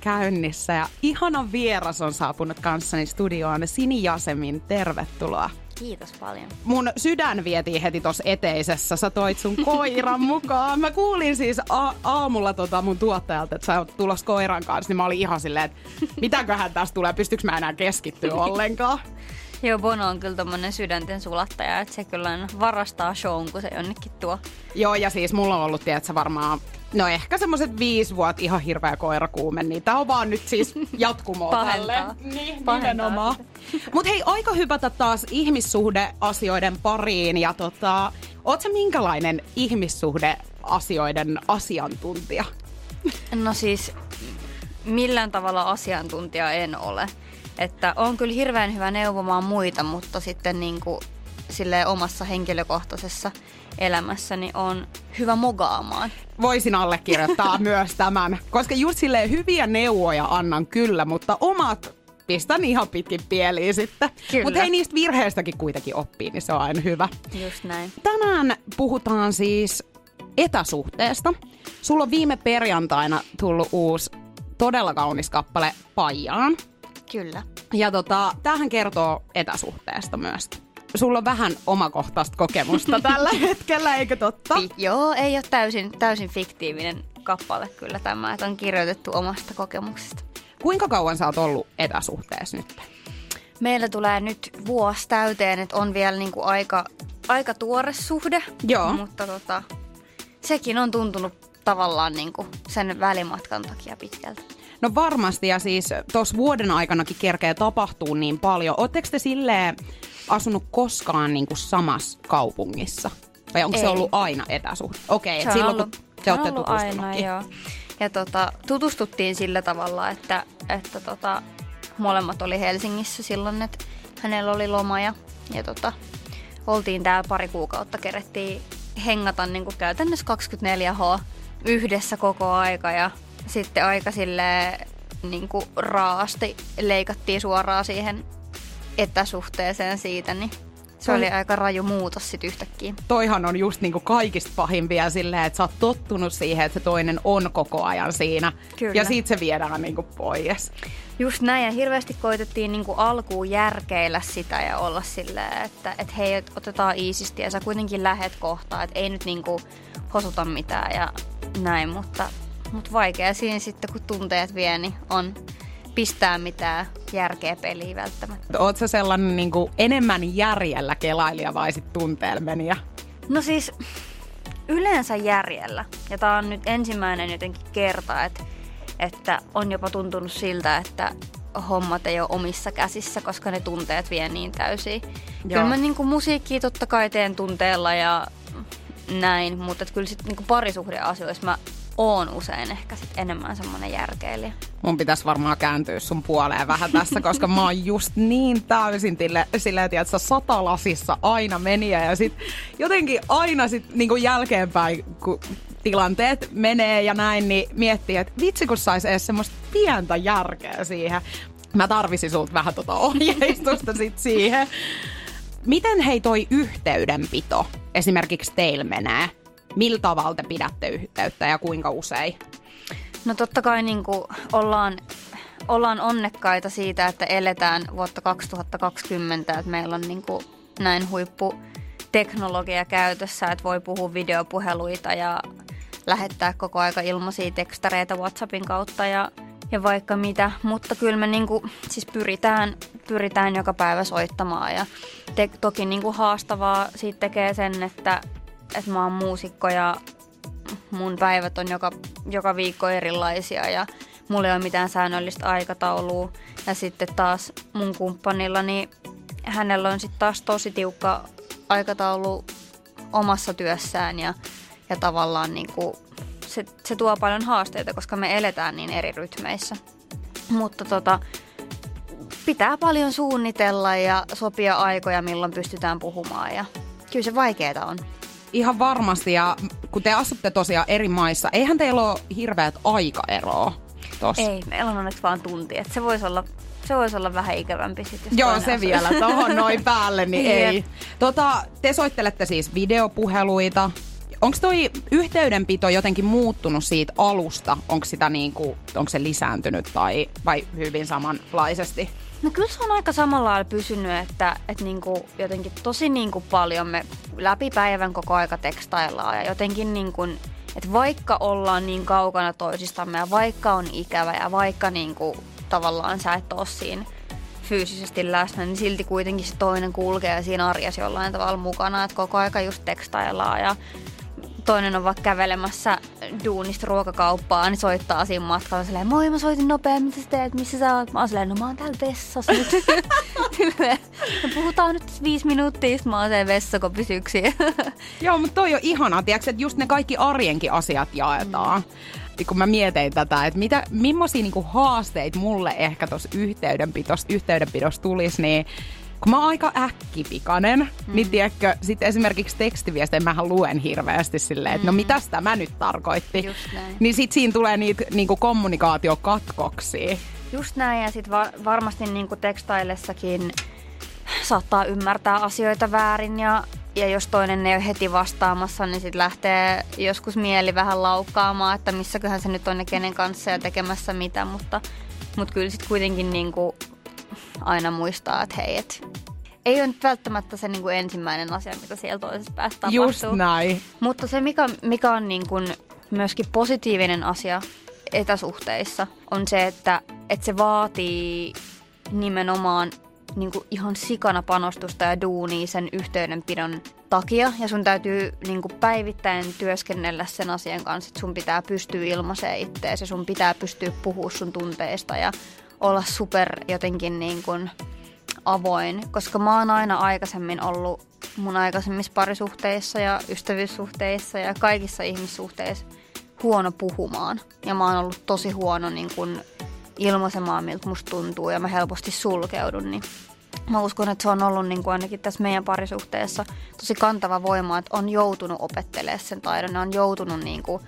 käynnissä ja ihana vieras on saapunut kanssani studioon. Sini Jasemin, tervetuloa. Kiitos paljon. Mun sydän vietiin heti tuossa eteisessä. Sä toit sun koiran mukaan. Mä kuulin siis a- aamulla tota mun tuottajalta, että sä oot tulossa koiran kanssa, niin mä olin ihan silleen, että mitäköhän tästä tulee, pystyykö mä enää keskittyä ollenkaan. Joo, Bono on kyllä tommonen sydänten sulattaja, että se kyllä varastaa shown, kun se jonnekin tuo. Joo, ja siis mulla on ollut, tiedätkö, varmaan No ehkä semmoiset viisi vuotta ihan hirveä koirakuume, niin tää on vaan nyt siis jatkumoa Pahentaa. tälle. Niin, Pahentaa nimenomaan. Mut hei, aika hypätä taas ihmissuhdeasioiden pariin ja tota, oot sä minkälainen ihmissuhdeasioiden asiantuntija? No siis millään tavalla asiantuntija en ole. Että on kyllä hirveän hyvä neuvomaan muita, mutta sitten niin kuin silleen omassa henkilökohtaisessa elämässäni on hyvä mogaamaan. Voisin allekirjoittaa myös tämän, koska just silleen hyviä neuvoja annan kyllä, mutta omat pistän ihan pitkin pieliin sitten. Mutta hei, niistä virheistäkin kuitenkin oppii, niin se on aina hyvä. Just näin. Tänään puhutaan siis etäsuhteesta. Sulla on viime perjantaina tullut uusi todella kaunis kappale Pajaan. Kyllä. Ja tota, tämähän kertoo etäsuhteesta myös. Sulla on vähän omakohtaista kokemusta tällä hetkellä, eikö totta? Joo, ei ole täysin, täysin fiktiivinen kappale kyllä tämä, että on kirjoitettu omasta kokemuksesta. Kuinka kauan sä oot ollut etäsuhteessa nyt? Meillä tulee nyt vuosi täyteen, että on vielä niinku aika, aika tuore suhde. Joo. Mutta tota, sekin on tuntunut tavallaan niinku sen välimatkan takia pitkältä. No varmasti, ja siis tuossa vuoden aikanakin kerkee tapahtuu niin paljon. Oletteko te silleen asunut koskaan niin kuin samassa kaupungissa? Vai onko se Ei. ollut aina etäsuhde? Okei, Se okay, silloin ollut, kun te se on olette aina, joo. Ja tota, tutustuttiin sillä tavalla, että, että tota, molemmat oli Helsingissä silloin, että hänellä oli loma ja, ja tota, oltiin täällä pari kuukautta, kerettiin hengata niin kuin käytännössä 24H yhdessä koko aika ja sitten aika silleen niin kuin raasti leikattiin suoraan siihen etäsuhteeseen siitä, niin se oli aika raju muutos sitten yhtäkkiä. Toihan on just niinku kaikista pahimpia silleen, että sä oot tottunut siihen, että se toinen on koko ajan siinä. Kyllä. Ja siitä se viedään niinku pois. Just näin, ja hirveästi koitettiin niinku alkuun järkeillä sitä ja olla silleen, että et hei, et otetaan iisisti ja sä kuitenkin lähet kohtaan, että ei nyt niinku hosuta mitään ja näin, mutta, mutta vaikea siinä sitten, kun tunteet vie, niin on pistää mitään järkeä peliin välttämättä. Oot sä sellainen niinku enemmän järjellä kelailija vai sit tunteella meniä? No siis yleensä järjellä, ja tää on nyt ensimmäinen jotenkin kerta, että, että on jopa tuntunut siltä, että hommat ei ole omissa käsissä, koska ne tunteet vie niin täysin. Kyllä mä niinku musiikkia totta kai teen tunteella ja näin, mutta kyllä sit niinku parisuhdeasioissa mä oon usein ehkä sit enemmän semmonen järkeilijä. Mun pitäisi varmaan kääntyä sun puoleen vähän tässä, koska mä oon just niin täysin tille, silleen, että sä satalasissa aina meniä ja sit jotenkin aina sit niinku jälkeenpäin, kun tilanteet menee ja näin, niin miettii, että vitsi kun sais edes semmoista pientä järkeä siihen. Mä tarvisin sulta vähän tota ohjeistusta sit siihen. Miten hei toi yhteydenpito esimerkiksi teillä menee? Millä tavalla te pidätte yhteyttä ja kuinka usein? No totta kai niin kuin ollaan, ollaan onnekkaita siitä, että eletään vuotta 2020, että meillä on niin kuin näin huippu teknologia käytössä, että voi puhua videopuheluita ja lähettää koko aika ilmaisia tekstareita WhatsAppin kautta ja, ja vaikka mitä. Mutta kyllä me niin kuin, siis pyritään, pyritään joka päivä soittamaan ja te, toki niin kuin haastavaa siitä tekee sen, että, että mä oon muusikko ja mun päivät on joka, joka viikko erilaisia ja mulla ei ole mitään säännöllistä aikataulua. Ja sitten taas mun kumppanilla, niin hänellä on sitten taas tosi tiukka aikataulu omassa työssään ja, ja tavallaan niin kuin se, se tuo paljon haasteita, koska me eletään niin eri rytmeissä. Mutta tota, pitää paljon suunnitella ja sopia aikoja, milloin pystytään puhumaan ja kyllä se vaikeaa on. Ihan varmasti ja kun te asutte tosiaan eri maissa, eihän teillä ole hirveät aikaeroa tossa. Ei, meillä on onneksi vaan tunti, että se voisi olla se voisi olla vähän ikävämpi sitten. Joo, se asuu. vielä tuohon noin päälle, niin ei. Tota, te soittelette siis videopuheluita. Onko toi yhteydenpito jotenkin muuttunut siitä alusta? Onko sitä niinku, onko se lisääntynyt tai vai hyvin samanlaisesti? No kyllä se on aika samalla lailla pysynyt, että, että niinku jotenkin tosi niinku paljon me läpi päivän koko aika tekstaillaan ja jotenkin niinku, että vaikka ollaan niin kaukana toisistamme ja vaikka on ikävä ja vaikka niinku tavallaan sä et ole siinä fyysisesti läsnä, niin silti kuitenkin se toinen kulkee siinä arjessa jollain tavalla mukana, että koko aika just tekstaillaan ja toinen on vaikka kävelemässä duunista ruokakauppaa, niin soittaa siinä matkalla silleen, moi mä soitin nopea, mitä sä teet, missä sä oot? Mä oon silleen, no mä oon täällä vessassa nyt. no puhutaan nyt viisi minuuttia, sitten mä oon se vessakopis Joo, mutta toi on ihanaa, tiiäks, että just ne kaikki arjenkin asiat jaetaan. Mm. Kun mä mietin tätä, että mitä, millaisia niinku haasteita mulle ehkä tuossa yhteydenpidossa, yhteydenpidossa tulisi, niin kun mä oon aika äkkipikainen, mm. niin tiedätkö, sit esimerkiksi tekstiviestejä mähän luen hirveästi silleen, että no mm. no mitäs tämä nyt tarkoitti. Niin sit siinä tulee niitä niinku kommunikaatiokatkoksia. Just näin, ja sit va- varmasti niinku tekstaillessakin saattaa ymmärtää asioita väärin ja ja jos toinen ei ole heti vastaamassa, niin sitten lähtee joskus mieli vähän laukkaamaan, että missäköhän se nyt on ja kenen kanssa ja tekemässä mitä, mutta, mutta kyllä sitten kuitenkin niin kuin aina muistaa, että hei, et ei ole nyt välttämättä se niin kuin ensimmäinen asia, mitä siellä toisessa päässä tapahtuu. Just näin. Mutta se, mikä, mikä on niin kuin myöskin positiivinen asia etäsuhteissa, on se, että, että se vaatii nimenomaan niin kuin ihan sikana panostusta ja duunia sen yhteydenpidon takia. Ja sun täytyy niin kuin päivittäin työskennellä sen asian kanssa, että sun pitää pystyä ilmaisemaan itteesi ja sun pitää pystyä puhua sun tunteista ja olla super jotenkin niin kuin avoin, koska mä oon aina aikaisemmin ollut mun aikaisemmissa parisuhteissa ja ystävyyssuhteissa ja kaikissa ihmissuhteissa huono puhumaan. Ja mä oon ollut tosi huono niin kuin ilmaisemaan, miltä musta tuntuu ja mä helposti sulkeudun, niin mä uskon, että se on ollut niin kuin ainakin tässä meidän parisuhteessa tosi kantava voima, että on joutunut opettelemaan sen taidon, on joutunut niin kuin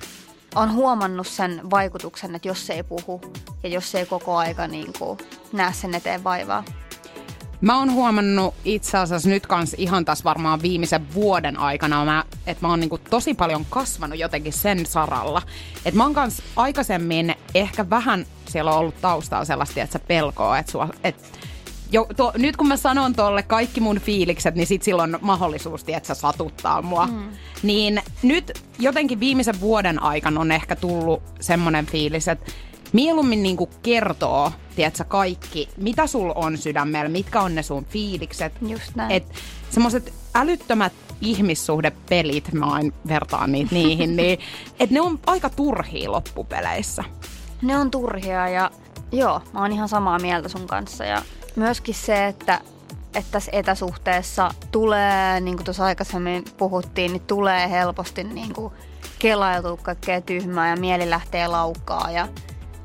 on huomannut sen vaikutuksen, että jos se ei puhu ja jos se ei koko aika niin kuin näe sen eteen vaivaa. Mä oon huomannut itse asiassa nyt kans ihan taas varmaan viimeisen vuoden aikana, että mä oon niinku tosi paljon kasvanut jotenkin sen saralla. Että mä oon kans aikaisemmin ehkä vähän siellä on ollut taustalla sellaista, että se pelkoo, että, sua, että jo, to, nyt kun mä sanon tolle kaikki mun fiilikset, niin sit silloin on mahdollisuus, että sä satuttaa mua. Mm. Niin nyt jotenkin viimeisen vuoden aikana on ehkä tullut semmonen fiilis, että mieluummin niinku kertoo, tiedätkö, kaikki, mitä sul on sydämellä, mitkä on ne sun fiilikset. Just näin. Et semmoset älyttömät ihmissuhdepelit, mä aina vertaan niitä niihin, niin että ne on aika turhia loppupeleissä. Ne on turhia ja joo, mä oon ihan samaa mieltä sun kanssa ja myöskin se, että että tässä etäsuhteessa tulee, niin kuin tuossa aikaisemmin puhuttiin, niin tulee helposti niin kuin kelailtua kaikkea tyhmää ja mieli lähtee laukkaa ja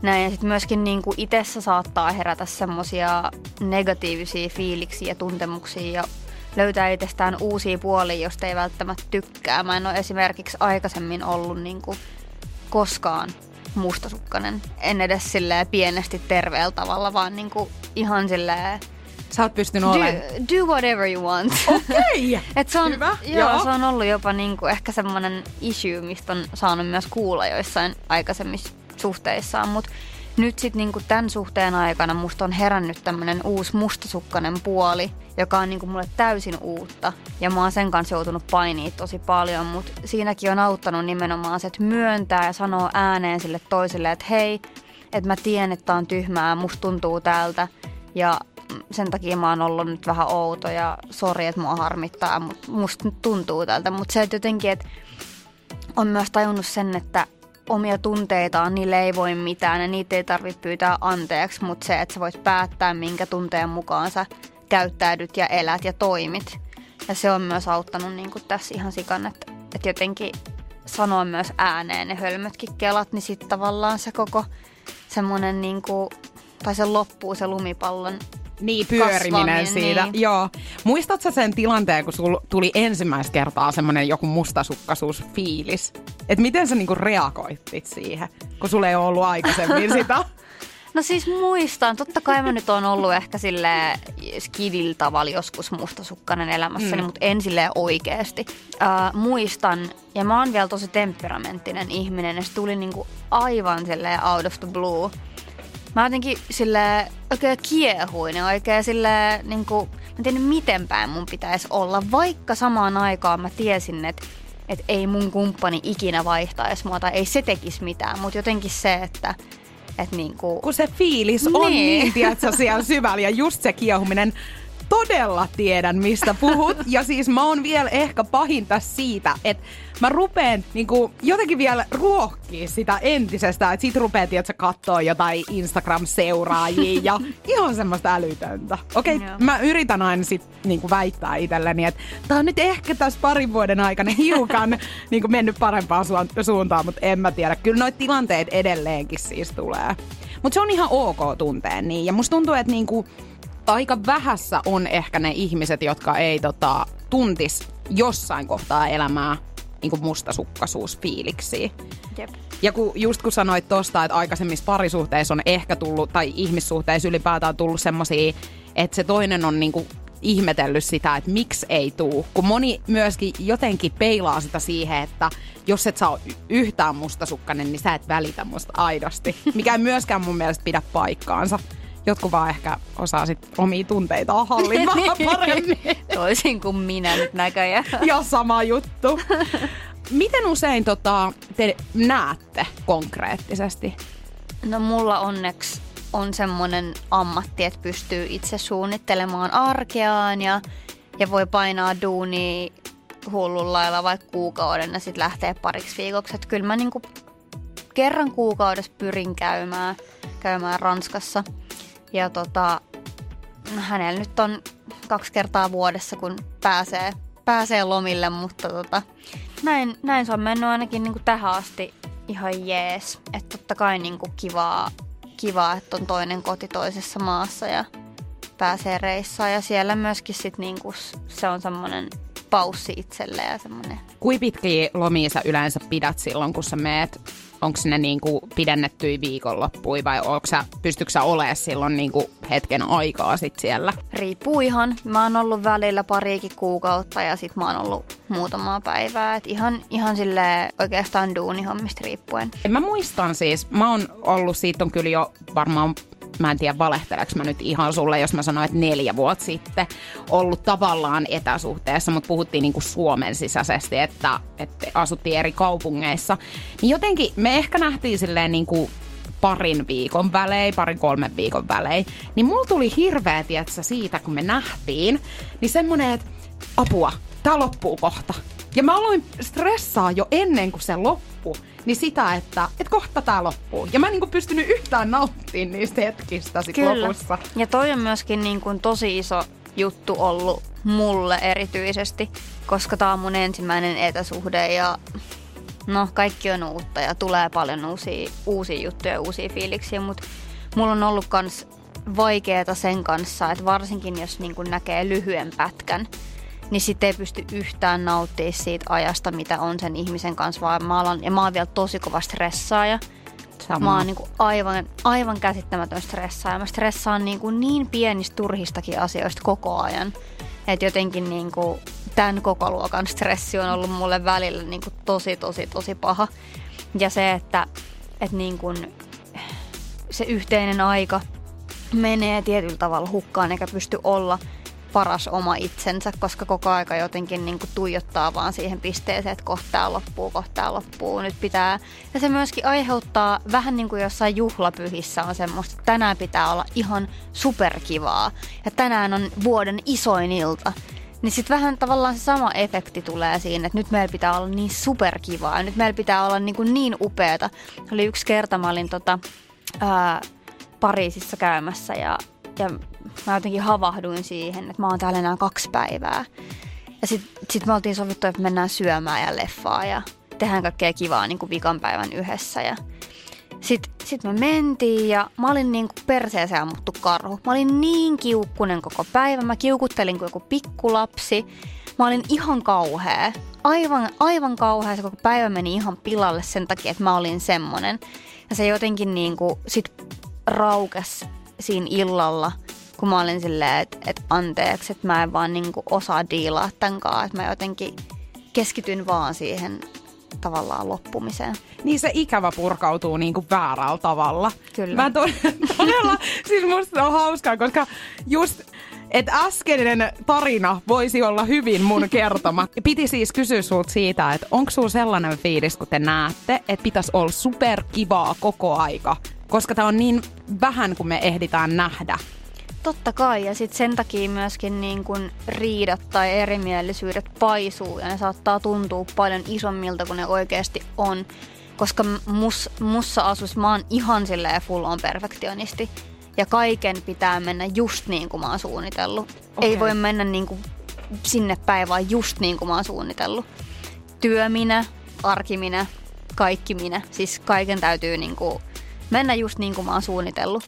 näin. Ja sitten myöskin niin kuin itsessä saattaa herätä semmoisia negatiivisia fiiliksiä ja tuntemuksia ja löytää itsestään uusia puolia, josta ei välttämättä tykkää. Mä en ole esimerkiksi aikaisemmin ollut niin kuin koskaan mustasukkainen. En edes silleen pienesti terveellä tavalla, vaan niin kuin ihan silleen Sä oot pystynyt olemaan. Do, do whatever you want. Okei, okay. se on, Hyvä. Joo, joo, se on ollut jopa niinku ehkä semmoinen issue, mistä on saanut myös kuulla joissain aikaisemmissa suhteissaan, mutta nyt sitten niinku tämän suhteen aikana musta on herännyt tämmöinen uusi mustasukkainen puoli, joka on niinku mulle täysin uutta. Ja mä oon sen kanssa joutunut painiin tosi paljon, mutta siinäkin on auttanut nimenomaan se, että myöntää ja sanoo ääneen sille toiselle, että hei, että mä tiedän, että on tyhmää, musta tuntuu tältä. Ja sen takia mä oon ollut nyt vähän outo ja sori, että mua harmittaa, mutta musta tuntuu tältä. Mutta se, että jotenkin, että on myös tajunnut sen, että omia tunteitaan, niille ei voi mitään ja niitä ei tarvitse pyytää anteeksi, mutta se, että sä voit päättää, minkä tunteen mukaan sä käyttäydyt ja elät ja toimit. Ja se on myös auttanut niin kuin tässä ihan sikan, että, että jotenkin sanoa myös ääneen ne hölmötkin kelat, niin sitten tavallaan se koko semmoinen niin kuin, tai se loppuu se lumipallon Niin, pyöriminen kasvaminen, siitä. niin. Joo. Muistatko sen tilanteen, kun sul tuli ensimmäistä kertaa semmoinen joku mustasukkaisuusfiilis? Että miten sä niinku reagoitit siihen, kun sulla ei ollut aikaisemmin sitä? No siis muistan, totta kai mä nyt on ollut ehkä sille skidil tavalla joskus mustasukkainen elämässäni, mm. mutta en sille oikeasti. Uh, muistan, ja mä oon vielä tosi temperamenttinen ihminen, ja se tuli niinku aivan sille out of the blue. Mä jotenkin sille oikein kiehuin ja oikein sille niinku, mä en tiedä miten päin mun pitäisi olla, vaikka samaan aikaan mä tiesin, että et ei mun kumppani ikinä vaihtaisi mua tai ei se tekisi mitään, mutta jotenkin se, että et niinku, kun se fiilis on Niin. niin, tiedätkö, siellä syvällä ja just se kiehuminen. Todella tiedän, mistä puhut. Ja siis mä oon vielä ehkä pahinta siitä, että mä rupeen niinku, jotenkin vielä ruokkii sitä entisestä. Että sit rupee, tiedätkö, kattoo jotain Instagram-seuraajia ja ihan semmoista älytöntä. Okei, okay, mä yritän aina sit niinku väittää itselleni, että tää on nyt ehkä tässä parin vuoden aikana hiukan niinku mennyt parempaan suun- suuntaan, mutta en mä tiedä. Kyllä noita tilanteet edelleenkin siis tulee. Mutta se on ihan ok tuntea niin. Ja musta tuntuu, että niinku, aika vähässä on ehkä ne ihmiset, jotka ei tota, tuntis jossain kohtaa elämää niinku mustasukkaisuusfiiliksiä. jep. Ja kun, just kun sanoit tosta, että aikaisemmissa parisuhteissa on ehkä tullut, tai ihmissuhteissa ylipäätään tullut semmosia, että se toinen on niinku ihmetellyt sitä, että miksi ei tuu. Kun moni myöskin jotenkin peilaa sitä siihen, että jos et saa yhtään mustasukkainen, niin sä et välitä musta aidosti. Mikä ei myöskään mun mielestä pidä paikkaansa. Jotkut vaan ehkä osaa sit omia tunteitaan hallita paremmin. Toisin kuin minä nyt näköjään. ja sama juttu. Miten usein tota, te näette konkreettisesti? No mulla onneksi on semmoinen ammatti, että pystyy itse suunnittelemaan arkeaan ja, ja voi painaa duunia hullun lailla vaikka kuukauden ja sitten lähtee pariksi viikoksi. Että kyllä mä niinku kerran kuukaudessa pyrin käymään, käymään Ranskassa. Ja tota, hänellä nyt on kaksi kertaa vuodessa, kun pääsee, pääsee lomille, mutta tota, näin, näin se on mennyt ainakin niinku tähän asti ihan jees. Että totta kai niinku kivaa, kivaa, että on toinen koti toisessa maassa ja pääsee reissaan. Ja siellä myöskin sit niinku s- se on semmoinen paussi itselle ja semmoinen Kui pitkiä lomia sä yleensä pidät silloin, kun sä meet? Onko ne niinku pidennettyjä viikonloppuja vai sä, pystytkö sä olemaan silloin niinku hetken aikaa sit siellä? Riippuu ihan. Mä oon ollut välillä pariikin kuukautta ja sit mä oon ollut muutamaa päivää. Et ihan, ihan sille oikeastaan duunihommista riippuen. Mä muistan siis, mä oon ollut, siitä on kyllä jo varmaan, mä en tiedä valehteleks mä nyt ihan sulle, jos mä sanoin, että neljä vuotta sitten ollut tavallaan etäsuhteessa, mutta puhuttiin niinku Suomen sisäisesti, että, että asuttiin eri kaupungeissa. Niin jotenkin me ehkä nähtiin silleen niinku parin viikon välein, parin kolmen viikon välein, niin mulla tuli hirveä, tietsä, siitä, kun me nähtiin, niin semmonen, että apua, tää loppuu kohta. Ja mä aloin stressaa jo ennen kuin se loppui, niin sitä, että, että kohta tää loppuu. Ja mä en niinku pystynyt yhtään nauttimaan niistä hetkistä sit lopussa. Ja toi on myöskin niin kuin tosi iso juttu ollut mulle erityisesti, koska tää on mun ensimmäinen etäsuhde ja no kaikki on uutta ja tulee paljon uusia, uusia juttuja ja uusia fiiliksiä, mutta mulla on ollut kans vaikeeta sen kanssa, että varsinkin jos niin kun näkee lyhyen pätkän, niin sitten ei pysty yhtään nauttimaan siitä ajasta, mitä on sen ihmisen kanssa, vaan mä alan, ja mä oon vielä tosi kova stressaaja. Sama. Mä oon niinku aivan, aivan käsittämätön stressaaja. Mä stressaan niinku niin pienistä turhistakin asioista koko ajan. Että jotenkin niinku tämän koko luokan stressi on ollut mulle välillä niinku tosi, tosi, tosi paha. Ja se, että et niinku se yhteinen aika menee tietyllä tavalla hukkaan eikä pysty olla paras oma itsensä, koska koko aika jotenkin niin kuin tuijottaa vaan siihen pisteeseen, että kohta tää loppuu, kohta tää loppuu, nyt pitää. Ja se myöskin aiheuttaa vähän niin kuin jossain juhlapyhissä on semmoista, että tänään pitää olla ihan superkivaa ja tänään on vuoden isoin ilta. Niin sitten vähän tavallaan se sama efekti tulee siinä, että nyt meillä pitää olla niin superkivaa ja nyt meillä pitää olla niin, kuin niin upeata. Oli yksi kerta, mä olin tota, ää, Pariisissa käymässä ja, ja mä jotenkin havahduin siihen, että mä oon täällä enää kaksi päivää. Ja sitten sit me oltiin sovittu, että mennään syömään ja leffaa ja tehdään kaikkea kivaa niin kuin vikan päivän yhdessä. Ja Sitten sit me mentiin ja mä olin niin kuin perseeseen ammuttu karhu. Mä olin niin kiukkunen koko päivä. Mä kiukuttelin kuin joku pikkulapsi. Mä olin ihan kauhea. Aivan, aivan kauhea. Se koko päivä meni ihan pilalle sen takia, että mä olin semmonen. Ja se jotenkin niin kuin sit raukes siinä illalla, kun mä olin silleen, että, että anteeksi, että mä en vaan niin kuin osaa diilaa tämän kanssa. Että mä jotenkin keskityn vaan siihen tavallaan loppumiseen. Niin se ikävä purkautuu niin kuin väärällä tavalla. Kyllä. Mä to- todella, siis musta on hauskaa, koska just että äskeinen tarina voisi olla hyvin mun kertoma. Piti siis kysyä sulta siitä, että onko sulla sellainen fiilis, kun te näette, että pitäisi olla superkivaa koko aika, koska tämä on niin vähän, kun me ehditään nähdä. Totta kai, ja sitten sen takia myöskin niin kun riidat tai erimielisyydet paisuu, ja ne saattaa tuntua paljon isommilta kuin ne oikeasti on. Koska mus, mussa asus, mä oon ihan silleen full on perfektionisti. Ja kaiken pitää mennä just niin kuin mä oon suunnitellut. Okay. Ei voi mennä niin kuin sinne päin, vaan just niin kuin mä oon suunnitellut. Työ minä, arki minä, kaikki minä. Siis kaiken täytyy niin kuin mennä just niin kuin mä oon suunnitellut.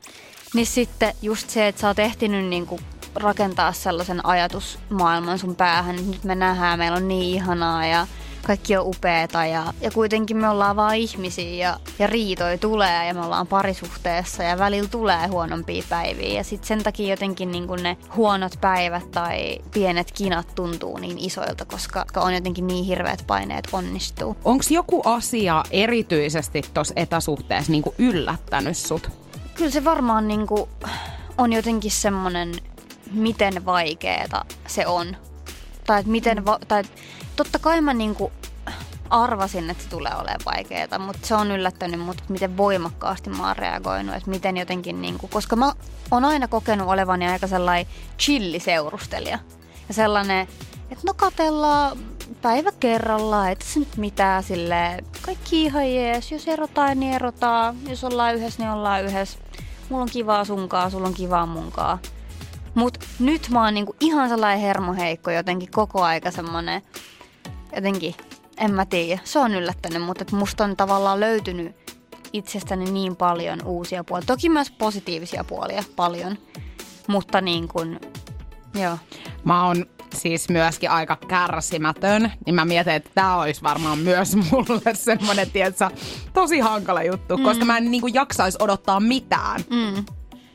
Niin sitten just se, että sä oot ehtinyt niin kuin rakentaa sellaisen ajatusmaailman sun päähän, että nyt me nähdään, meillä on niin ihanaa ja kaikki on upeeta ja, ja kuitenkin me ollaan vaan ihmisiä ja, ja riitoi tulee ja me ollaan parisuhteessa ja välillä tulee huonompia päiviä ja sitten sen takia jotenkin niin ne huonot päivät tai pienet kinat tuntuu niin isoilta, koska on jotenkin niin hirveät paineet onnistuu. Onko joku asia erityisesti tuossa etäsuhteessa niin yllättänyt sut? Kyllä se varmaan niin kuin on jotenkin semmoinen, miten vaikeeta se on. Tai että miten, va- tai totta kai mä niin kuin arvasin, että se tulee olemaan vaikeaa, mutta se on yllättänyt mut, miten voimakkaasti mä oon reagoinut, että miten jotenkin, niin kuin, koska mä oon aina kokenut olevani aika sellainen chilliseurustelija. Ja sellainen, että no katellaan päivä kerrallaan, että se nyt mitään sille kaikki ihan jees, jos erotaan, niin erotaan, jos ollaan yhdessä, niin ollaan yhdessä. Mulla on kivaa sunkaa, sulla on kivaa munkaa. Mut nyt mä oon niinku ihan sellainen hermoheikko jotenkin koko aika semmonen, jotenkin, en mä tiedä, se on yllättänyt, mutta musta on tavallaan löytynyt itsestäni niin paljon uusia puolia. Toki myös positiivisia puolia paljon, mutta niin kuin, joo. Mä oon siis myöskin aika kärsimätön, niin mä mietin, että tämä olisi varmaan myös mulle semmoinen, tietsä, tosi hankala juttu, mm. koska mä en niin jaksaisi odottaa mitään. Mm.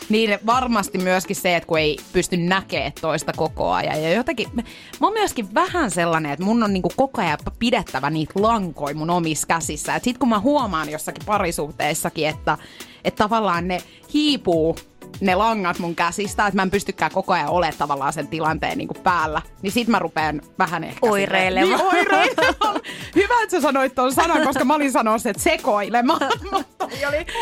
Niin varmasti myöskin se, että kun ei pysty näkemään toista koko ajan. Ja jotenkin, mä oon myöskin vähän sellainen, että mun on niinku koko ajan pidettävä niitä lankoja mun omissa käsissä. Että sit kun mä huomaan jossakin parisuhteessakin, että, että tavallaan ne hiipuu ne langat mun käsistä, että mä en pystykään koko ajan olemaan tavallaan sen tilanteen niin kuin päällä. Niin sit mä rupean vähän ehkä... Oireilemaan. Niin, oireilemaan. Hyvä, että sä sanoit tuon sanan, koska mä olin sanossa, että sekoilemaan. Mutta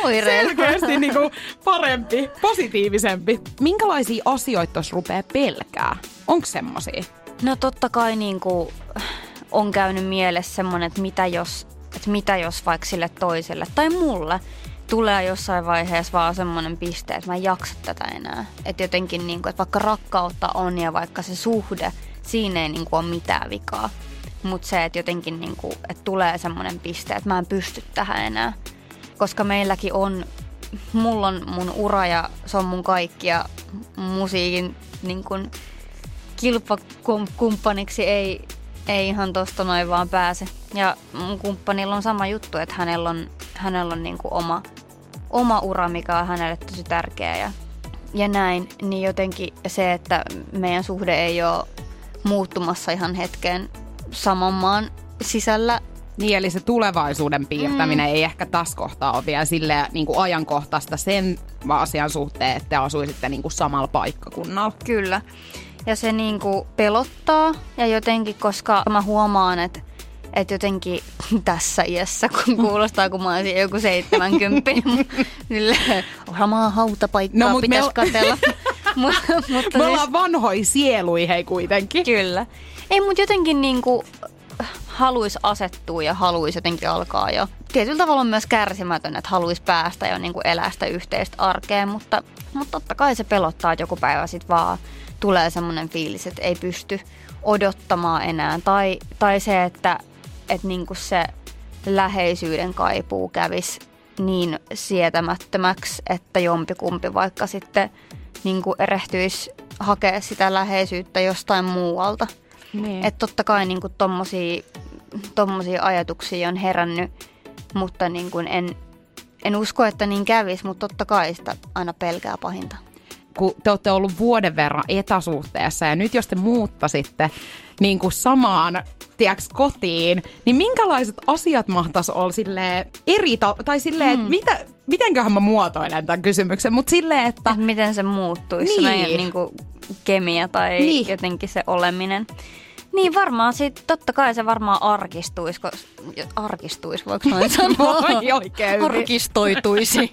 oli selkeästi niin kuin parempi, positiivisempi. Minkälaisia asioita tuossa rupeaa pelkää? Onko semmosia? No totta kai niin kuin on käynyt mielessä semmoinen, että mitä jos, että mitä jos vaikka sille toiselle tai mulle – tulee jossain vaiheessa vaan semmoinen piste, että mä en jaksa tätä enää. Että jotenkin, niin kuin, että vaikka rakkautta on ja vaikka se suhde, siinä ei niin kuin, ole mitään vikaa. Mutta se, että jotenkin niin kuin, että tulee semmoinen piste, että mä en pysty tähän enää. Koska meilläkin on, mulla on mun ura ja se on mun kaikki ja musiikin niin kuin, kilpakumppaniksi ei, ei ihan tosta noin vaan pääse. Ja mun kumppanilla on sama juttu, että hänellä on, hänellä on niin oma oma ura, mikä on hänelle tosi tärkeä ja, ja näin, niin jotenkin se, että meidän suhde ei ole muuttumassa ihan hetken saman maan sisällä. Niin, eli se tulevaisuuden piirtäminen mm. ei ehkä tässä kohtaa ole vielä sille niin kuin ajankohtaista sen asian suhteen, että te asuisitte niin kuin samalla paikkakunnalla. Kyllä. Ja se niin kuin pelottaa ja jotenkin, koska mä huomaan, että että jotenkin tässä iässä, kun kuulostaa, kun mä olisin joku 70, niin samaa hautapaikkaa no, pitäisi me... katella. Mut, mutta me siis... ollaan vanhoi sielui hei kuitenkin. Kyllä. Ei, mutta jotenkin niinku haluaisi asettua ja haluaisi jotenkin alkaa jo. Tietyllä tavalla on myös kärsimätön, että haluaisi päästä jo niinku elää sitä yhteistä arkea, mutta, mutta totta kai se pelottaa, että joku päivä sitten vaan tulee semmoinen fiilis, että ei pysty odottamaan enää. Tai, tai se, että että niinku se läheisyyden kaipuu kävisi niin sietämättömäksi, että jompikumpi vaikka sitten niin kuin erehtyisi hakea sitä läheisyyttä jostain muualta. Niin. Että totta kai niin kuin tommosia, tommosia ajatuksia on herännyt, mutta niin kuin en, en usko, että niin kävisi, mutta totta kai sitä aina pelkää pahinta. Kun te olette ollut vuoden verran etäsuhteessa ja nyt jos te muuttasitte niin kuin samaan tiiäks, kotiin, niin minkälaiset asiat mahtaisi olla silleen eri, ta- tai silleen, hmm. että mitä, mitenköhän mä muotoilen tämän kysymyksen, mutta silleen, että... Että miten se muuttuisi, Niin. se meidän niin kuin kemia tai niin. jotenkin se oleminen. Niin varmaan sit, totta kai se varmaan arkistuisi, kun, arkistuisi, voiko noin sanoa? Voi oikein. Arkistoituisi.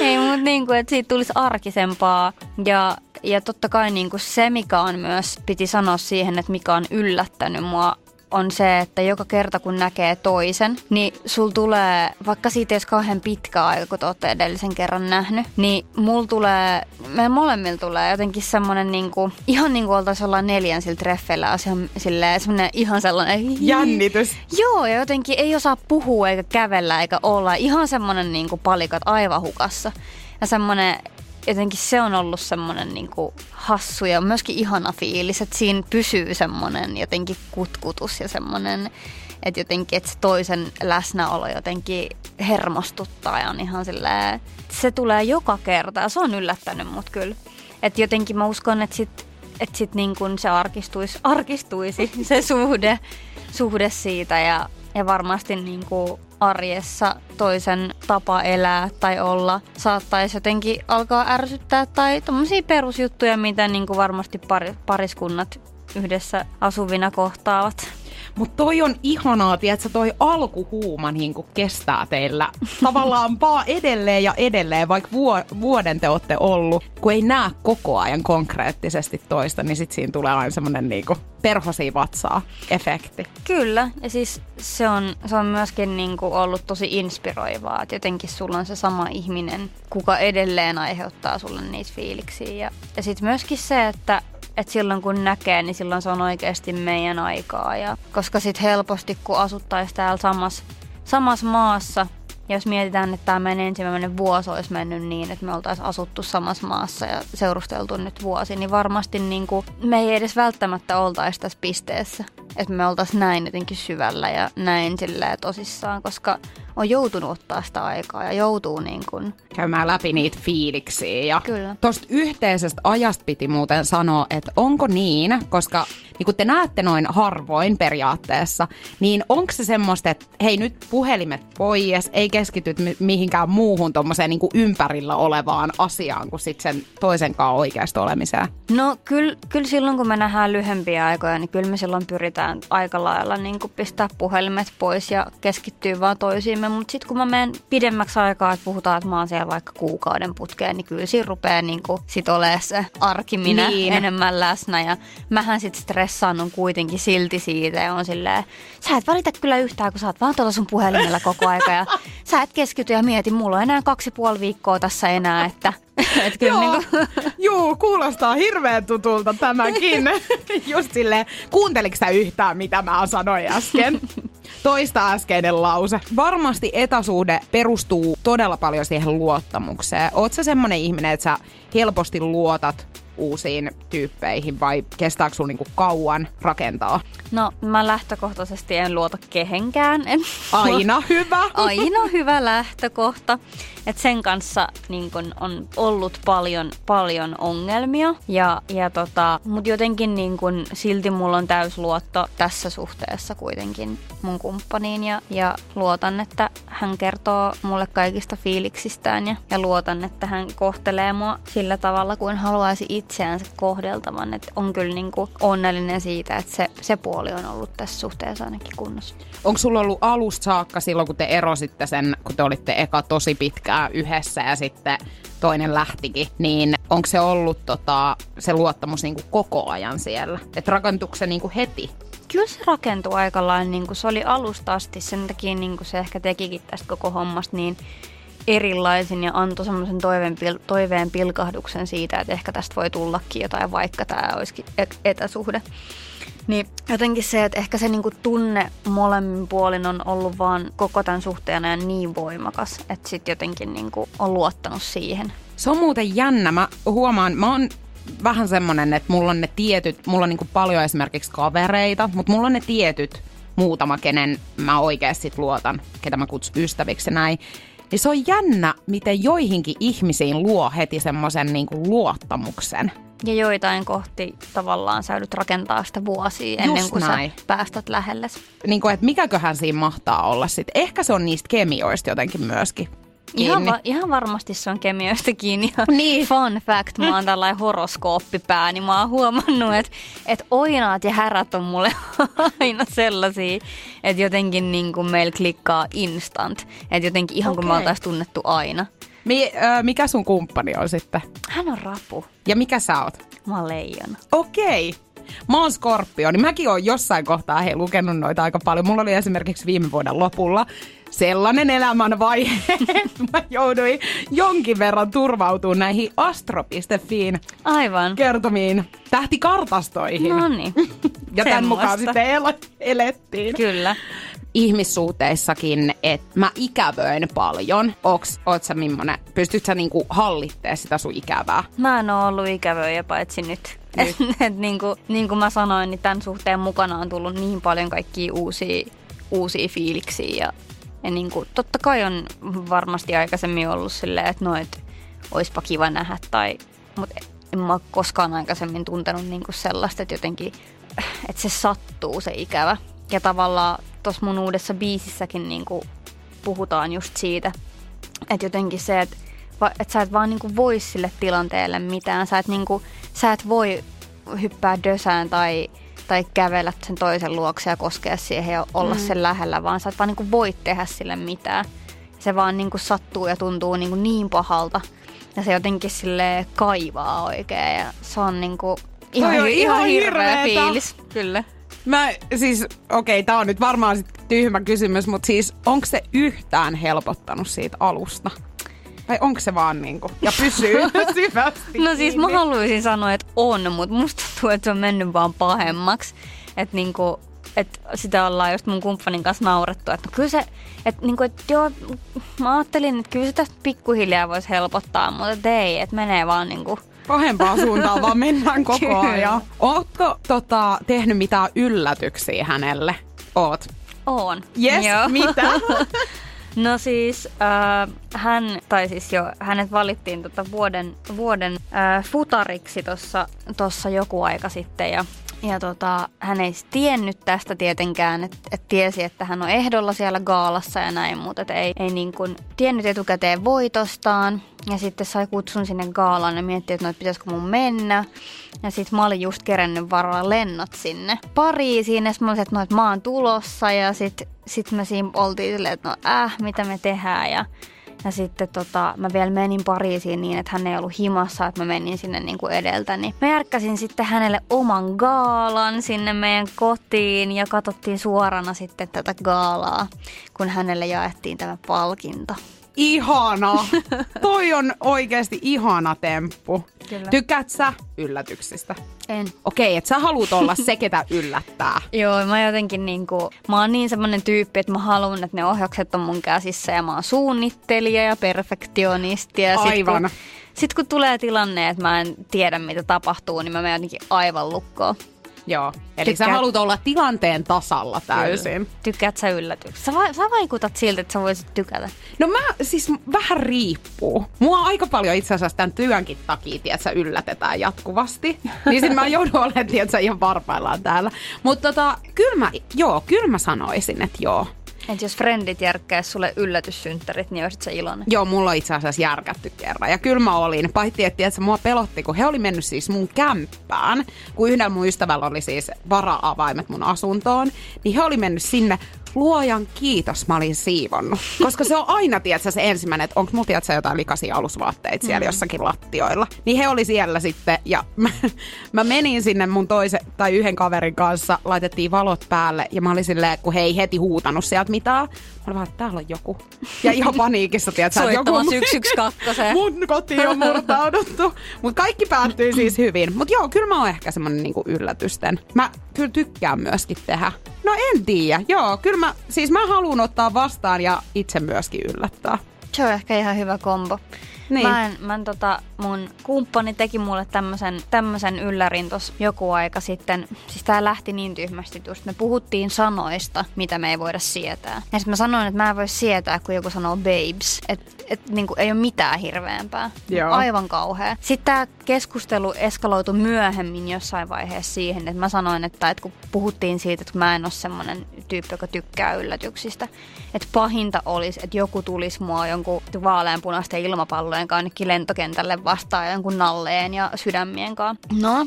Ei, mutta niin kuin, että siitä tulisi arkisempaa ja, ja totta kai niin kuin se, mikä on myös, piti sanoa siihen, että mikä on yllättänyt mua on se, että joka kerta kun näkee toisen, niin sul tulee, vaikka siitä ei olisi kauhean pitkä aika, kun te olette edellisen kerran nähnyt, niin mulla tulee, meidän molemmilla tulee jotenkin semmoinen niinku, ihan niin kuin oltaisiin ollaan neljän sillä treffeillä, asia, silleen, semmoinen ihan sellainen Jännitys. Joo, ja jotenkin ei osaa puhua eikä kävellä eikä olla. Ihan semmoinen niin kuin palikat aivan hukassa. Ja semmoinen, jotenkin se on ollut semmoinen niin kuin hassu ja myöskin ihana fiilis, että siinä pysyy semmoinen jotenkin kutkutus ja semmoinen, että jotenkin, että se toisen läsnäolo jotenkin hermostuttaa ja on ihan silleen, se tulee joka kerta ja se on yllättänyt mut kyllä. Että jotenkin mä uskon, että sit, että sit niin kun se arkistuisi, arkistuisi se suhde, suhde siitä ja, ja varmasti niin kuin arjessa toisen tapa elää tai olla saattaisi jotenkin alkaa ärsyttää tai tommosia perusjuttuja, mitä niin kuin varmasti pari, pariskunnat yhdessä asuvina kohtaavat. Mutta toi on ihanaa, tiedätkö, toi alkuhuuma niin kestää teillä tavallaan vaan edelleen ja edelleen, vaikka vuo- vuoden te olette ollut. Kun ei näe koko ajan konkreettisesti toista, niin sit siinä tulee aina semmoinen niin perhosi vatsaa efekti. Kyllä, ja siis se on, se on myöskin niin kuin ollut tosi inspiroivaa, että jotenkin sulla on se sama ihminen, kuka edelleen aiheuttaa sulle niitä fiiliksiä. Ja, ja sitten myöskin se, että että silloin kun näkee, niin silloin se on oikeasti meidän aikaa. Ja, koska sitten helposti, kun asuttaisiin täällä samassa samas maassa, jos mietitään, että tämä meidän ensimmäinen vuosi olisi mennyt niin, että me oltaisiin asuttu samassa maassa ja seurusteltu nyt vuosi, niin varmasti niin kuin, me ei edes välttämättä oltaisi tässä pisteessä. Että me oltaisiin näin jotenkin syvällä ja näin silleen tosissaan, koska on joutunut ottaa sitä aikaa ja joutuu niin kuin, Käymään läpi niitä fiiliksiä. Ja Kyllä. Tuosta yhteisestä ajasta piti muuten sanoa, että onko niin, koska niin kun te näette noin harvoin periaatteessa, niin onko se semmoista, että hei nyt puhelimet pois, ei keskityt mi- mihinkään muuhun tuommoiseen niin ympärillä olevaan asiaan kuin sit sen toisen kanssa oikeasta olemiseen? No kyllä, kyllä silloin, kun me nähdään lyhempiä aikoja, niin kyllä me silloin pyritään aika lailla niin pistää puhelimet pois ja keskittyä vaan toisiimme. Mutta sitten kun mä menen pidemmäksi aikaa, että puhutaan, että mä oon siellä vaikka kuukauden putkeen, niin kyllä siinä rupeaa niin sit olemaan se arkiminä Niin. niin. enemmän läsnä. Ja mähän sitten stressaannut kuitenkin silti siitä ja on silleen, sä et valita kyllä yhtään, kun sä oot vaan tuolla sun puhelimella koko aika ja sä et keskity ja mieti, mulla on enää kaksi puoli viikkoa tässä enää, että, että kyllä niin kuin, Joo, kuulostaa hirveän tutulta tämäkin. Just silleen, kuunteliko sä yhtään, mitä mä sanoin äsken? Toista äskeinen lause. Varmasti etäsuhde perustuu todella paljon siihen luottamukseen. Oot sä semmonen ihminen, että sä helposti luotat uusiin tyyppeihin vai kestääkö sun niinku kauan rakentaa? No, mä lähtökohtaisesti en luota kehenkään. En Aina hyvä. Aina hyvä lähtökohta. Et sen kanssa niin kun, on ollut paljon, paljon ongelmia. Ja, ja tota, Mutta jotenkin niin kun, silti mulla on täys luotto tässä suhteessa kuitenkin mun kumppaniin. Ja, ja luotan, että hän kertoo mulle kaikista fiiliksistään. Ja, ja luotan, että hän kohtelee mua sillä tavalla, kuin haluaisi itseänsä kohdeltavan. Et on kyllä niin kun, onnellinen siitä, että se, se puoli on ollut tässä suhteessa ainakin kunnossa. Onko sulla ollut alusta saakka silloin, kun te erositte sen, kun te olitte eka tosi pitkään yhdessä ja sitten toinen lähtikin, niin onko se ollut tota, se luottamus niinku koko ajan siellä? Että rakentuuko se niinku heti? Kyllä se rakentui aika lailla, niin kuin se oli alusta asti, sen takia niin kuin se ehkä tekikin tästä koko hommasta niin erilaisin ja antoi semmoisen toiveen, toiveen pilkahduksen siitä, että ehkä tästä voi tullakin jotain, vaikka tämä olisikin etäsuhde. Niin jotenkin se, että ehkä se niinku tunne molemmin puolin on ollut vaan koko tämän suhteen ajan niin voimakas, että sitten jotenkin niinku on luottanut siihen. Se on muuten jännä. Mä huomaan, mä oon vähän semmonen, että mulla on ne tietyt, mulla on niinku paljon esimerkiksi kavereita, mutta mulla on ne tietyt muutama, kenen mä oikeasti luotan, ketä mä kutsun ystäviksi ja näin. Niin se on jännä, miten joihinkin ihmisiin luo heti semmoisen niinku luottamuksen. Ja joitain kohti tavallaan sä joudut rakentaa sitä vuosia ennen Just kuin näin. sä päästät lähelle. Niin kuin, että mikäköhän siinä mahtaa olla sitten. Ehkä se on niistä kemioista jotenkin myöskin Ihan, kiinni. va- ihan varmasti se on kemioista kiinni. Ja Niin. Fun fact, mä oon tällainen horoskooppipää, niin mä oon huomannut, että, että oinaat ja härät on mulle aina sellaisia, että jotenkin niin kuin meillä klikkaa instant. Että jotenkin ihan kuin me Okei. oltaisiin tunnettu aina. Mi- ö, mikä sun kumppani on sitten? Hän on rapu. Ja mikä sä oot? Mä oon leijona. Okei. Mä oon Skorpio, niin mäkin oon jossain kohtaa hei, lukenut noita aika paljon. Mulla oli esimerkiksi viime vuoden lopulla sellainen elämänvaihe, että mä jouduin jonkin verran turvautumaan näihin astro.fiin Aivan. kertomiin tähtikartastoihin. No niin. ja tämän mukaan sitten el- elettiin. Kyllä. ihmissuhteissakin, että mä ikävöin paljon. Oks, oot sä millainen? Pystyt sä niinku hallitteen sitä sun ikävää? Mä en oo ollut ikävöjä paitsi nyt. Et, et, niin, kuin, niin kuin mä sanoin, niin tämän suhteen mukana on tullut niin paljon kaikkia uusia, uusia fiiliksiä. Ja, ja niin kuin, totta kai on varmasti aikaisemmin ollut silleen, että no, et, oispa kiva nähdä. Tai, mutta en mä koskaan aikaisemmin tuntenut niin kuin sellaista, että jotenkin, että se sattuu se ikävä. Ja tavallaan tuossa mun uudessa biisissäkin niin kuin puhutaan just siitä, että jotenkin se, että va, et sä et vaan niinku voi sille tilanteelle mitään. Sä et, niinku, sä et voi hyppää dösään tai, tai kävellä sen toisen luokse ja koskea siihen ja olla mm. sen lähellä, vaan sä et vaan niinku voi tehdä sille mitään. Se vaan niinku sattuu ja tuntuu niinku niin pahalta. Ja se jotenkin sille kaivaa oikein ja se on niinku ihan, on hi- ihan ihan hirveä hirveetä. fiilis. Kyllä. Mä siis, okei, okay, tää on nyt varmaan sit tyhmä kysymys, mutta siis onko se yhtään helpottanut siitä alusta? Vai onko se vaan niinku, ja pysyy syvästi No siis mä haluaisin sanoa, että on, mutta musta tuntuu, että se on mennyt vaan pahemmaksi. Että niinku, et sitä ollaan just mun kumppanin kanssa naurettu, että no kyllä se, että niinku, et joo, mä ajattelin, että kyllä se tästä pikkuhiljaa voisi helpottaa, mutta ei, että menee vaan niinku, Pahempaan suuntaan vaan mennään koko ajan. Ootko tota, tehnyt mitään yllätyksiä hänelle? Oot. on. Yes, Joo. mitä? No siis äh, hän, tai siis jo, hänet valittiin tota vuoden, vuoden äh, futariksi tuossa tossa joku aika sitten ja ja tota, hän ei tiennyt tästä tietenkään, että et tiesi, että hän on ehdolla siellä gaalassa ja näin, mutta et ei, ei niin kuin tiennyt etukäteen voitostaan. Ja sitten sai kutsun sinne gaalaan ja mietti, että no, et pitäisikö mun mennä. Ja sitten mä olin just kerennyt varoa lennot sinne Pariisiin. Ja mä olin, että no, että mä oon tulossa. Ja sitten sit me siinä oltiin silleen, että no äh, mitä me tehdään. Ja, ja sitten tota, mä vielä menin Pariisiin niin, että hän ei ollut himassa, että mä menin sinne niin kuin edeltä. Niin mä järkkäsin sitten hänelle oman gaalan sinne meidän kotiin ja katsottiin suorana sitten tätä gaalaa, kun hänelle jaettiin tämä palkinto. Ihana. Toi on oikeasti ihana temppu. Kyllä. Tykkäät sä yllätyksistä? En. Okei, että sä haluut olla se, ketä yllättää. Joo, mä jotenkin niinku, mä oon niin semmonen tyyppi, että mä haluan, että ne ohjaukset on mun käsissä ja mä oon suunnittelija ja perfektionisti. Ja sit Aivan. Kun, sit kun tulee tilanne, että mä en tiedä mitä tapahtuu, niin mä menen jotenkin aivan lukkoon. Joo. Eli Tykkää- sä haluat olla tilanteen tasalla täysin. Tykkäät sä yllätyksistä? Sä, va- sä vaikutat siltä, että sä voisit tykätä. No mä siis vähän riippuu. Mua aika paljon itse asiassa tämän työnkin takia, tiedätkö, yllätetään jatkuvasti. Niin sit mä joudun olemaan, tiedätkö, ihan varpaillaan täällä. Mutta tota, kyllä mä, joo, kyllä mä sanoisin, että joo. Et jos frendit järkkäis sulle yllätyssynttärit, niin olisit sä iloinen. Joo, mulla on itse asiassa järkätty kerran. Ja kyllä mä olin. Paitsi, että tiedätkö, mua pelotti, kun he oli mennyt siis mun kämppään. Kun yhdellä mun ystävällä oli siis vara-avaimet mun asuntoon. Niin he oli mennyt sinne luojan kiitos mä olin siivonnut. Koska se on aina, tiedätkö, se ensimmäinen, että onko mulla, tiedätkö, jotain likaisia alusvaatteita siellä mm. jossakin lattioilla. Niin he oli siellä sitten ja mä, mä menin sinne mun toisen tai yhden kaverin kanssa, laitettiin valot päälle ja mä olin silleen, kun he ei heti huutanut sieltä mitään. Mä olin vaan, että täällä on joku. Ja ihan paniikissa, tiedätkö, että joku... mun kotiin on murtauduttu. Mutta kaikki päättyi siis hyvin. Mutta joo, kyllä mä oon ehkä semmonen niinku yllätysten. Mä kyllä tykkään myöskin tehdä. No en tiedä, joo, kyllä mä, siis mä haluan ottaa vastaan ja itse myöskin yllättää. Se on ehkä ihan hyvä kombo. Niin. Mä en, mä en, tota, mun kumppani teki mulle tämmöisen, tämmöisen yllärin tuossa joku aika sitten. Siis tää lähti niin tyhmästi just. Me puhuttiin sanoista, mitä me ei voida sietää. Ja sitten mä sanoin, että mä en voi sietää, kun joku sanoo babes. Että et, niinku, ei ole mitään hirveämpää. Joo. Aivan kauhea. Sitten tämä keskustelu eskaloitu myöhemmin jossain vaiheessa siihen, että mä sanoin, että, että kun puhuttiin siitä, että mä en ole semmoinen tyyppi, joka tykkää yllätyksistä. Että pahinta olisi, että joku tulisi mua jonkun vaaleanpunaisten ilmapallojen kanssa lentokentälle vastaan jonkun nalleen ja sydämien kanssa. No,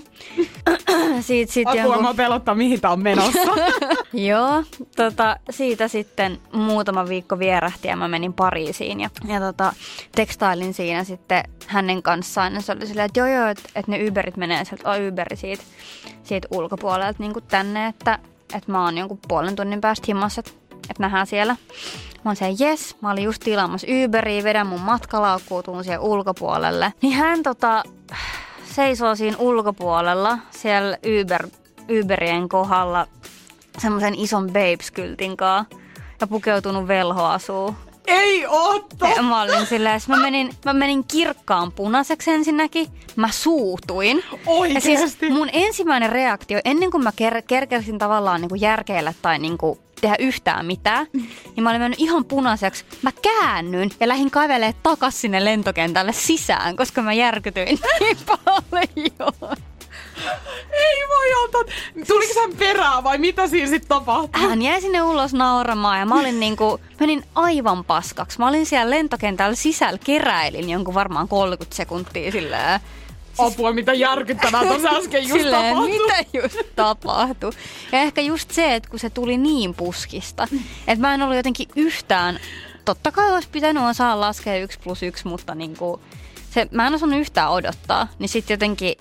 siitä sitten Apua, jonkun... mä pelottaa, mihin tää on menossa. Joo, tota, siitä sitten muutama viikko vierähti ja mä menin Pariisiin ja, ja tota, tekstailin siinä sitten hänen kanssaan. Ja se oli silleen, että joo joo, että, että ne Uberit menee sieltä, oh, Uberi siitä, siitä ulkopuolelta niin tänne, että, että mä oon jonkun puolen tunnin päästä himmassa, että, että nähdään siellä. Mä oon se, yes, mä olin just tilaamassa Uberiä, vedän mun matkalaukkuun, tuun siihen ulkopuolelle. Niin hän tota, seisoo siinä ulkopuolella, siellä Uber, Uberien kohdalla, semmoisen ison babes-kyltin ja pukeutunut velhoasuu. Ei ootto! Ja mä olin silleen, mä menin, mä menin kirkkaan punaiseksi ensinnäkin. Mä suutuin. Oikeesti? Ja siis mun ensimmäinen reaktio, ennen kuin mä ker- kerkesin tavallaan niin kuin järkeillä tai niin kuin tehdä yhtään mitään, niin mä olin mennyt ihan punaiseksi. Mä käännyin ja lähdin kaivelee takas sinne lentokentälle sisään, koska mä järkytyin niin paljon. Ei voi antaa. Tuliko hän perää vai mitä siinä sitten tapahtui? Hän jäi sinne ulos nauramaan ja mä olin niinku, menin aivan paskaksi. Mä olin siellä lentokentällä sisällä keräilin jonkun varmaan 30 sekuntia silleen. Apua, mitä järkyttävää tuossa äsken just Silleen, tapahtui. mitä just tapahtui. Ja ehkä just se, että kun se tuli niin puskista, että mä en ollut jotenkin yhtään, totta kai olisi pitänyt osaa laskea yksi plus yksi, mutta niinku, se, mä en osannut yhtään odottaa, niin sitten jotenkin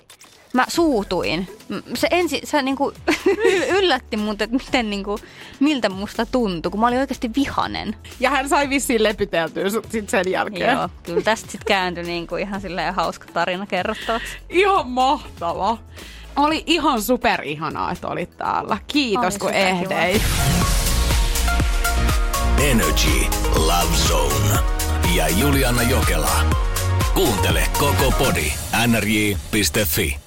mä suutuin. Se ensi, se niinku yllätti mut, että miten niinku, miltä musta tuntui, kun mä olin oikeasti vihanen. Ja hän sai vissiin lepyteltyä sit sen jälkeen. Joo, kyllä tästä sitten kääntyi niinku ihan silleen hauska tarina kerrottavaksi. Ihan mahtava. Oli ihan super ihanaa, että olit täällä. Kiitos oli kun ehdeit. Energy Love Zone ja Juliana Jokela. Kuuntele koko podi nrj.fi.